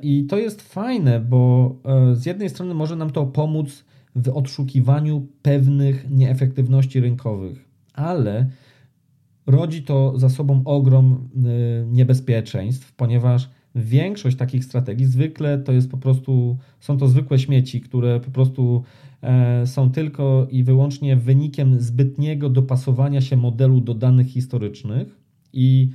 I to jest fajne, bo e, z jednej strony może nam to pomóc w odszukiwaniu pewnych nieefektywności rynkowych, ale rodzi to za sobą ogrom e, niebezpieczeństw, ponieważ większość takich strategii zwykle to jest po prostu, są to zwykłe śmieci, które po prostu są tylko i wyłącznie wynikiem zbytniego dopasowania się modelu do danych historycznych i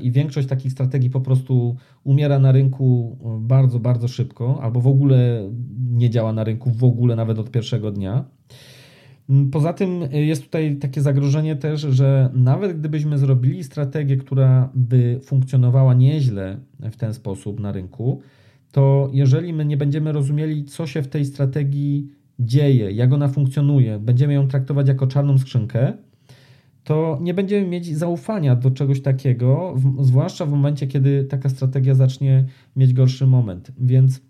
i większość takich strategii po prostu umiera na rynku bardzo, bardzo szybko, albo w ogóle nie działa na rynku, w ogóle nawet od pierwszego dnia. Poza tym jest tutaj takie zagrożenie też, że nawet gdybyśmy zrobili strategię, która by funkcjonowała nieźle w ten sposób na rynku, to jeżeli my nie będziemy rozumieli, co się w tej strategii dzieje, jak ona funkcjonuje, będziemy ją traktować jako czarną skrzynkę, to nie będziemy mieć zaufania do czegoś takiego, w, zwłaszcza w momencie, kiedy taka strategia zacznie mieć gorszy moment. Więc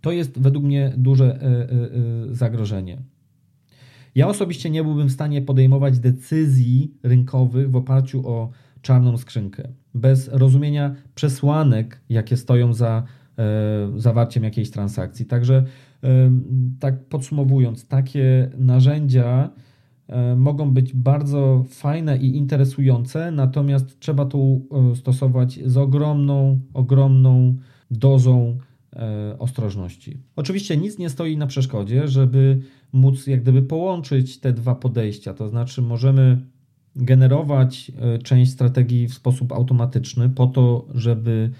to jest według mnie duże y, y, y, zagrożenie. Ja osobiście nie byłbym w stanie podejmować decyzji rynkowych w oparciu o czarną skrzynkę, bez rozumienia przesłanek, jakie stoją za zawarciem jakiejś transakcji. Także, tak podsumowując, takie narzędzia mogą być bardzo fajne i interesujące, natomiast trzeba tu e, stosować z ogromną, ogromną dozą e, ostrożności. Oczywiście nic nie stoi na przeszkodzie, żeby móc jak gdyby połączyć te dwa podejścia, to znaczy możemy generować część strategii w sposób automatyczny po to, żeby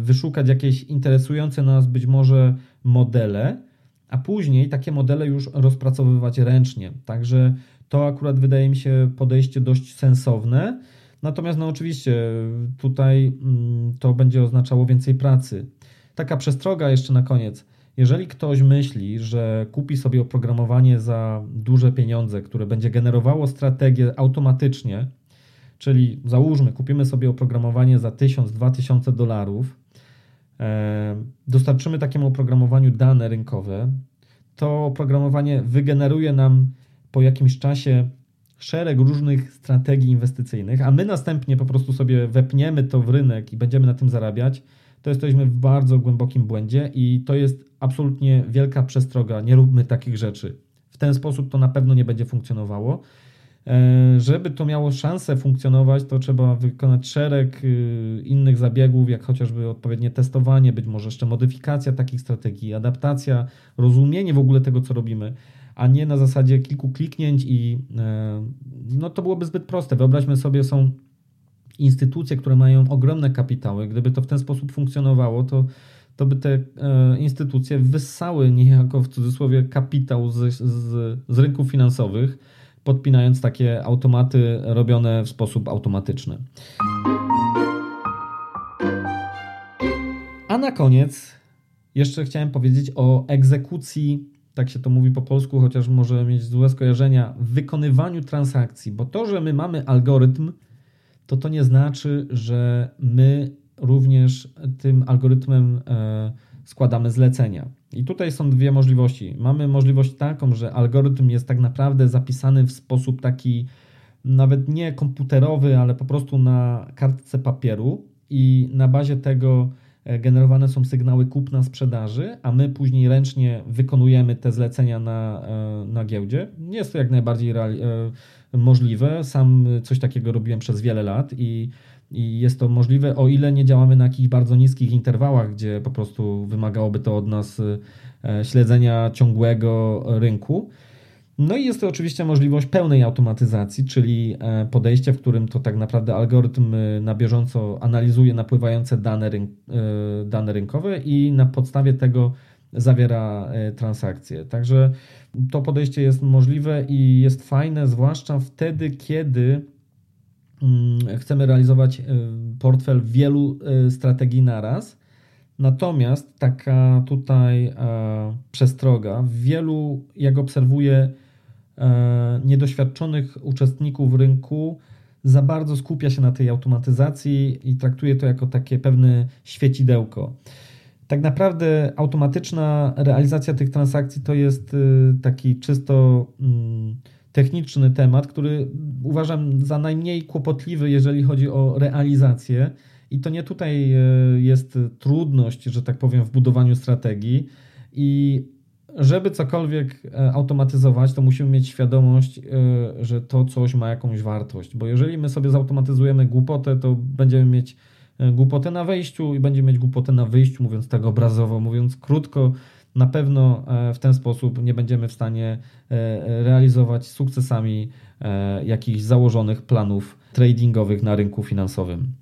wyszukać jakieś interesujące nas być może modele, a później takie modele już rozpracowywać ręcznie. Także to akurat wydaje mi się podejście dość sensowne. Natomiast, no oczywiście, tutaj mm, to będzie oznaczało więcej pracy. Taka przestroga jeszcze na koniec. Jeżeli ktoś myśli, że kupi sobie oprogramowanie za duże pieniądze, które będzie generowało strategię automatycznie, czyli załóżmy, kupimy sobie oprogramowanie za 1000-2000 dolarów, dostarczymy takiemu oprogramowaniu dane rynkowe, to oprogramowanie wygeneruje nam po jakimś czasie szereg różnych strategii inwestycyjnych, a my następnie po prostu sobie wepniemy to w rynek i będziemy na tym zarabiać, to jesteśmy w bardzo głębokim błędzie i to jest absolutnie wielka przestroga. Nie róbmy takich rzeczy. W ten sposób to na pewno nie będzie funkcjonowało. E, żeby to miało szansę funkcjonować, to trzeba wykonać szereg y, innych zabiegów, jak chociażby odpowiednie testowanie, być może jeszcze modyfikacja takich strategii, adaptacja, rozumienie w ogóle tego, co robimy, a nie na zasadzie kilku kliknięć i e, no to byłoby zbyt proste. Wyobraźmy sobie, są instytucje, które mają ogromne kapitały. Gdyby to w ten sposób funkcjonowało, to, to by te e, instytucje wyssały niejako w cudzysłowie kapitał z, z, z rynków finansowych podpinając takie automaty robione w sposób automatyczny. A na koniec jeszcze chciałem powiedzieć o egzekucji, tak się to mówi po polsku, chociaż może mieć złe skojarzenia, wykonywaniu transakcji, bo to, że my mamy algorytm, to to nie znaczy, że my również tym algorytmem e, składamy zlecenia. I tutaj są dwie możliwości. Mamy możliwość taką, że algorytm jest tak naprawdę zapisany w sposób taki nawet nie komputerowy, ale po prostu na kartce papieru i na bazie tego e, generowane są sygnały kupna sprzedaży, a my później ręcznie wykonujemy te zlecenia na, e, na giełdzie. Jest to jak najbardziej e, możliwe. Sam coś takiego robiłem przez wiele lat i i jest to możliwe, o ile nie działamy na jakichś bardzo niskich interwałach, gdzie po prostu wymagałoby to od nas e, śledzenia ciągłego rynku. No i jest to oczywiście możliwość pełnej automatyzacji, czyli e, podejście, w którym to tak naprawdę algorytm e, na bieżąco analizuje napływające dane, rynk, dane rynkowe i na podstawie tego zawiera transakcje. Także to podejście jest możliwe i jest fajne, zwłaszcza wtedy, kiedy chcemy realizować y, portfel wielu y, strategii naraz. Natomiast taka tutaj e, przestroga, wielu, jak obserwuję, e, niedoświadczonych uczestników rynku za bardzo skupia się na tej automatyzacji i traktuje to jako takie pewne świecidełko. Tak naprawdę automatyczna realizacja tych transakcji to jest y, taki czysto mm, techniczny temat, który uważam za najmniej kłopotliwy, jeżeli chodzi o realizację. I to nie tutaj e, jest trudność, że tak powiem, w budowaniu strategii. I żeby cokolwiek e, automatyzować, to musimy mieć świadomość, e, że to coś ma jakąś wartość. Bo jeżeli my sobie zautomatyzujemy głupotę, to będziemy mieć głupotę na wejściu i będziemy mieć głupotę na wyjściu, mówiąc tak obrazowo, mówiąc krótko, na pewno e, w ten sposób nie będziemy w stanie e, realizować sukcesami jakichś założonych planów tradingowych na rynku finansowym.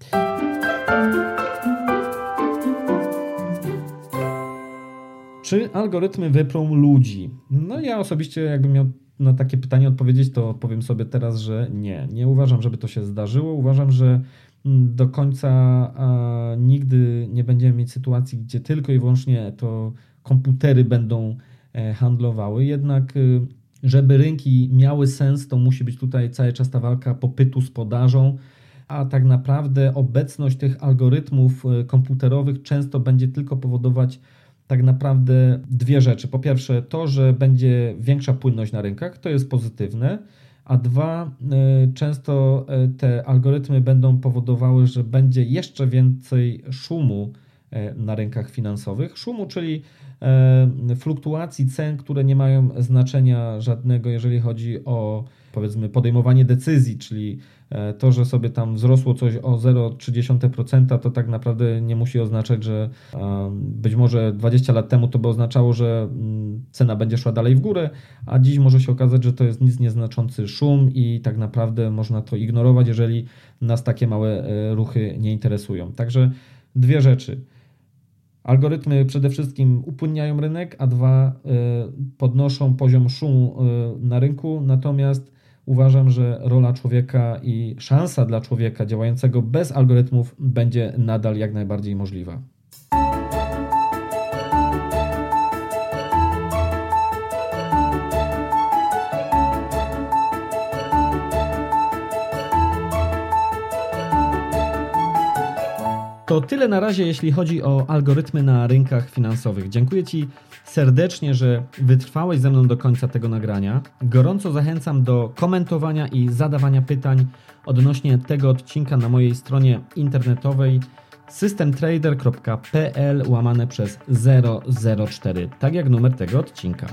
Czy algorytmy wyprą ludzi? No ja osobiście jakbym miał na takie pytanie odpowiedzieć, to powiem sobie teraz, że nie. Nie uważam, żeby to się zdarzyło. Uważam, że mm, do końca nigdy nie będziemy mieć sytuacji, gdzie tylko i wyłącznie to komputery będą e, handlowały. Jednak, y, żeby rynki miały sens, to musi być tutaj cały czas ta walka popytu z podażą, a tak naprawdę obecność tych algorytmów y, komputerowych często będzie tylko powodować tak naprawdę dwie rzeczy. Po pierwsze, to, że będzie większa płynność na rynkach, to jest pozytywne, a dwa, e, często te algorytmy będą powodowały, że będzie jeszcze więcej szumu na rynkach finansowych. Szumu, czyli fluktuacji cen, które nie mają znaczenia żadnego, jeżeli chodzi o powiedzmy podejmowanie decyzji, czyli e, to, że sobie tam wzrosło coś o 0,3%, to tak naprawdę nie musi oznaczać, że być może 20 lat temu to by oznaczało, że mm, cena będzie szła dalej w górę, a dziś może się okazać, że to jest nic nieznaczący szum i tak naprawdę można to ignorować, jeżeli nas takie małe e, ruchy nie interesują. Także dwie rzeczy. Algorytmy przede wszystkim upłynniają rynek, a dwa e, podnoszą poziom szumu na rynku, natomiast uważam, że rola człowieka i szansa dla człowieka działającego bez algorytmów będzie nadal jak najbardziej możliwa. To tyle na razie, jeśli chodzi o algorytmy na rynkach finansowych. Dziękuję Ci serdecznie, że wytrwałeś ze mną do końca tego nagrania. Gorąco zachęcam do komentowania i zadawania pytań odnośnie tego odcinka na mojej stronie internetowej systemtrader.pl łamane przez 004, tak jak numer tego odcinka.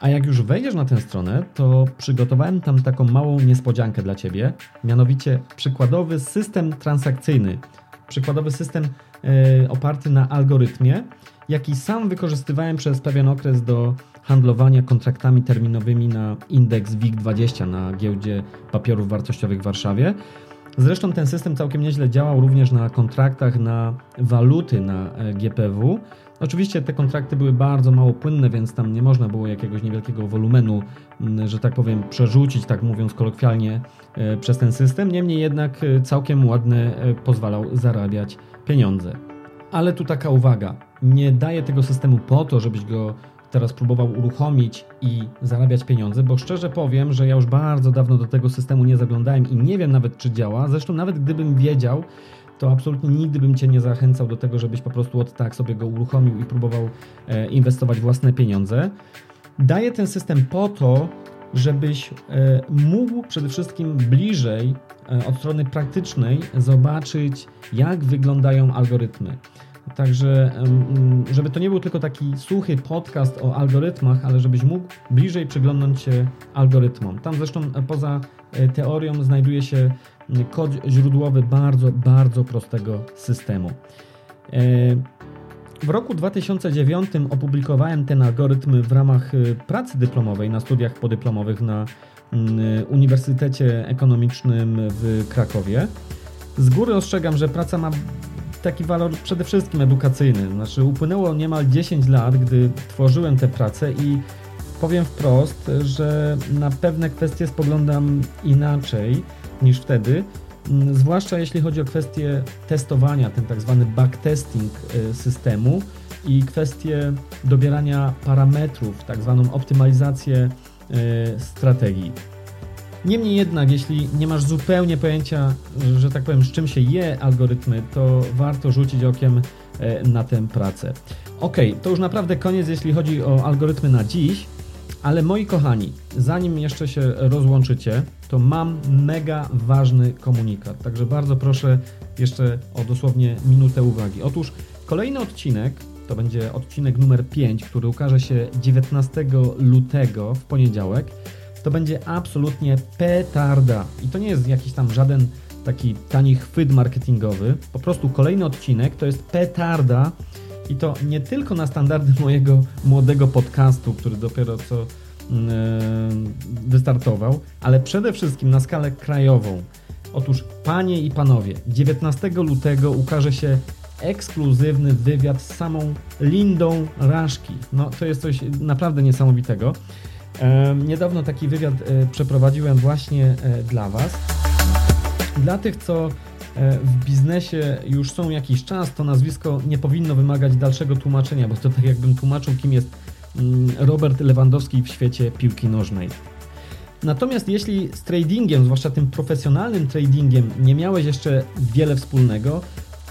A jak już wejdziesz na tę stronę, to przygotowałem tam taką małą niespodziankę dla Ciebie, mianowicie przykładowy system transakcyjny, przykładowy system yy, oparty na algorytmie, jaki sam wykorzystywałem przez pewien okres do handlowania kontraktami terminowymi na indeks WIG20 na giełdzie papierów wartościowych w Warszawie. Zresztą ten system całkiem nieźle działał również na kontraktach na waluty na e, GPW. Oczywiście te kontrakty były bardzo mało płynne, więc tam nie można było jakiegoś niewielkiego wolumenu, że tak powiem, przerzucić, tak mówiąc kolokwialnie, e, przez ten system. Niemniej jednak e, całkiem ładny pozwalał zarabiać pieniądze. Ale tu taka uwaga, nie daję tego systemu po to, żebyś go teraz próbował uruchomić i zarabiać pieniądze, bo szczerze powiem, że ja już bardzo dawno do tego systemu nie zaglądałem i nie wiem nawet, czy działa. Zresztą, nawet gdybym wiedział, to absolutnie nigdy bym Cię nie zachęcał do tego, żebyś po prostu od tak sobie go uruchomił i próbował e, inwestować własne pieniądze. Daję ten system po to, żebyś e, mógł przede wszystkim bliżej e, od strony praktycznej zobaczyć, jak wyglądają algorytmy. Także, żeby to nie był tylko taki suchy podcast o algorytmach, ale żebyś mógł bliżej przyglądnąć się algorytmom. Tam zresztą e, poza teorią znajduje się kod źródłowy bardzo, bardzo prostego systemu. W roku 2009 opublikowałem ten algorytm w ramach pracy dyplomowej na studiach podyplomowych na Uniwersytecie Ekonomicznym w Krakowie. Z góry ostrzegam, że praca ma taki walor przede wszystkim edukacyjny. Znaczy, upłynęło niemal 10 lat, gdy tworzyłem tę pracę i powiem wprost, że na pewne kwestie spoglądam inaczej niż wtedy. Mm, zwłaszcza jeśli chodzi o kwestię testowania, ten tak zwany backtesting y, systemu i kwestię dobierania parametrów, tak zwaną optymalizację y, strategii. Niemniej jednak, jeśli nie masz zupełnie pojęcia, że tak powiem, z czym się je algorytmy, to warto rzucić okiem e, na tę pracę. Ok, to już naprawdę koniec, jeśli chodzi o algorytmy na dziś, ale moi kochani, zanim jeszcze się rozłączycie, to mam mega ważny komunikat. Także bardzo proszę jeszcze o dosłownie minutę uwagi. Otóż kolejny odcinek to będzie odcinek numer 5, który ukaże się 19 lutego w poniedziałek to będzie absolutnie petarda. I to nie jest jakiś tam żaden taki tani chwyt marketingowy. Po prostu kolejny odcinek to jest petarda I to nie tylko na standardy mojego młodego podcastu, który dopiero co wystartował, ale przede wszystkim na skalę krajową. Otóż, panie i panowie, 19 lutego ukaże się ekskluzywny wywiad z samą Lindą Raszki. No, to jest coś naprawdę niesamowitego. E, niedawno taki wywiad e, przeprowadziłem właśnie e, dla Was. Dla tych, co w biznesie już są jakiś czas, to nazwisko nie powinno wymagać dalszego tłumaczenia, bo to tak jakbym tłumaczył, kim jest Robert Lewandowski w świecie piłki nożnej. Natomiast jeśli z tradingiem, zwłaszcza tym profesjonalnym tradingiem, nie miałeś jeszcze wiele wspólnego,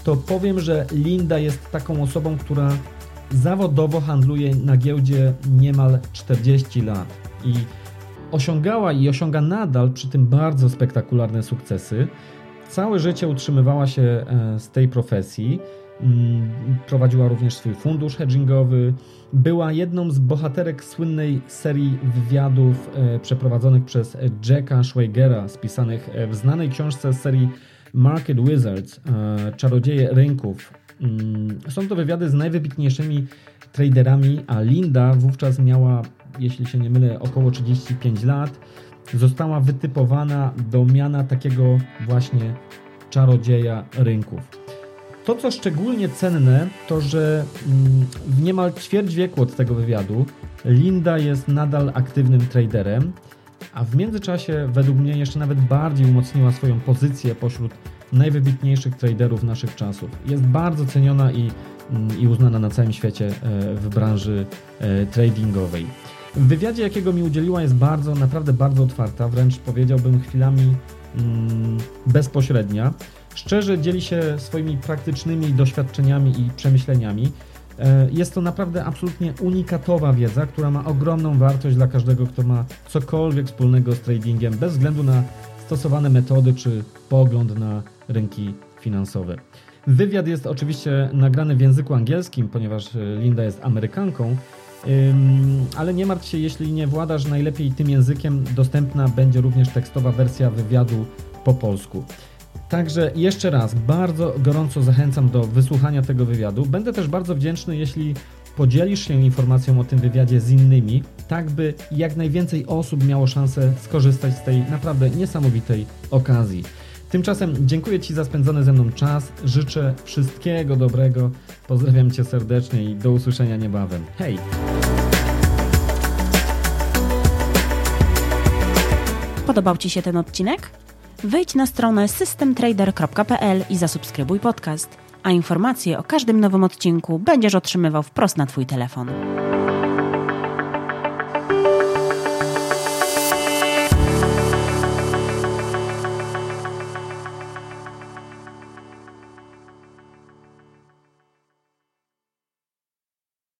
to powiem, że Linda jest taką osobą, która zawodowo handluje na giełdzie niemal 40 lat i osiągała i osiąga nadal przy tym bardzo spektakularne sukcesy. Całe życie utrzymywała się e, z tej profesji. Mm, prowadziła również swój fundusz hedgingowy. Była jedną z bohaterek słynnej serii wywiadów e, przeprowadzonych przez Jacka Schweigera, spisanych e, w znanej książce serii Market Wizards, Czarodzieje Rynków. Mm, są to wywiady z najwybitniejszymi traderami, a Linda wówczas miała, jeśli się nie mylę, około 35 lat. Została wytypowana do miana takiego właśnie czarodzieja rynków. To, co szczególnie cenne, to że mm, w niemal ćwierć wieku od tego wywiadu Linda jest nadal aktywnym traderem, a w międzyczasie według mnie jeszcze nawet bardziej umocniła swoją pozycję pośród najwybitniejszych traderów naszych czasów. Jest bardzo ceniona i, i uznana na całym świecie e, w branży e, tradingowej. W wywiadzie, jakiego mi udzieliła, jest bardzo, naprawdę bardzo otwarta, wręcz powiedziałbym chwilami mm, bezpośrednia. Szczerze dzieli się swoimi praktycznymi doświadczeniami i przemyśleniami. E, jest to naprawdę absolutnie unikatowa wiedza, która ma ogromną wartość dla każdego, kto ma cokolwiek wspólnego z tradingiem, bez względu na stosowane metody czy pogląd na rynki finansowe. Wywiad jest oczywiście nagrany w języku angielskim, ponieważ e, Linda jest Amerykanką, ale nie martw się, jeśli nie władasz najlepiej tym językiem, dostępna będzie również tekstowa wersja wywiadu po polsku. Także jeszcze raz bardzo gorąco zachęcam do wysłuchania tego wywiadu. Będę też bardzo wdzięczny, jeśli podzielisz się informacją o tym wywiadzie z innymi, tak by jak najwięcej osób miało szansę skorzystać z tej naprawdę niesamowitej okazji. Tymczasem dziękuję Ci za spędzony ze mną czas. Życzę wszystkiego dobrego. Pozdrawiam Cię serdecznie i do usłyszenia niebawem. Hej! Podobał Ci się ten odcinek? Wejdź na stronę systemtrader.pl i zasubskrybuj podcast, a informacje o każdym nowym odcinku będziesz otrzymywał wprost na Twój telefon.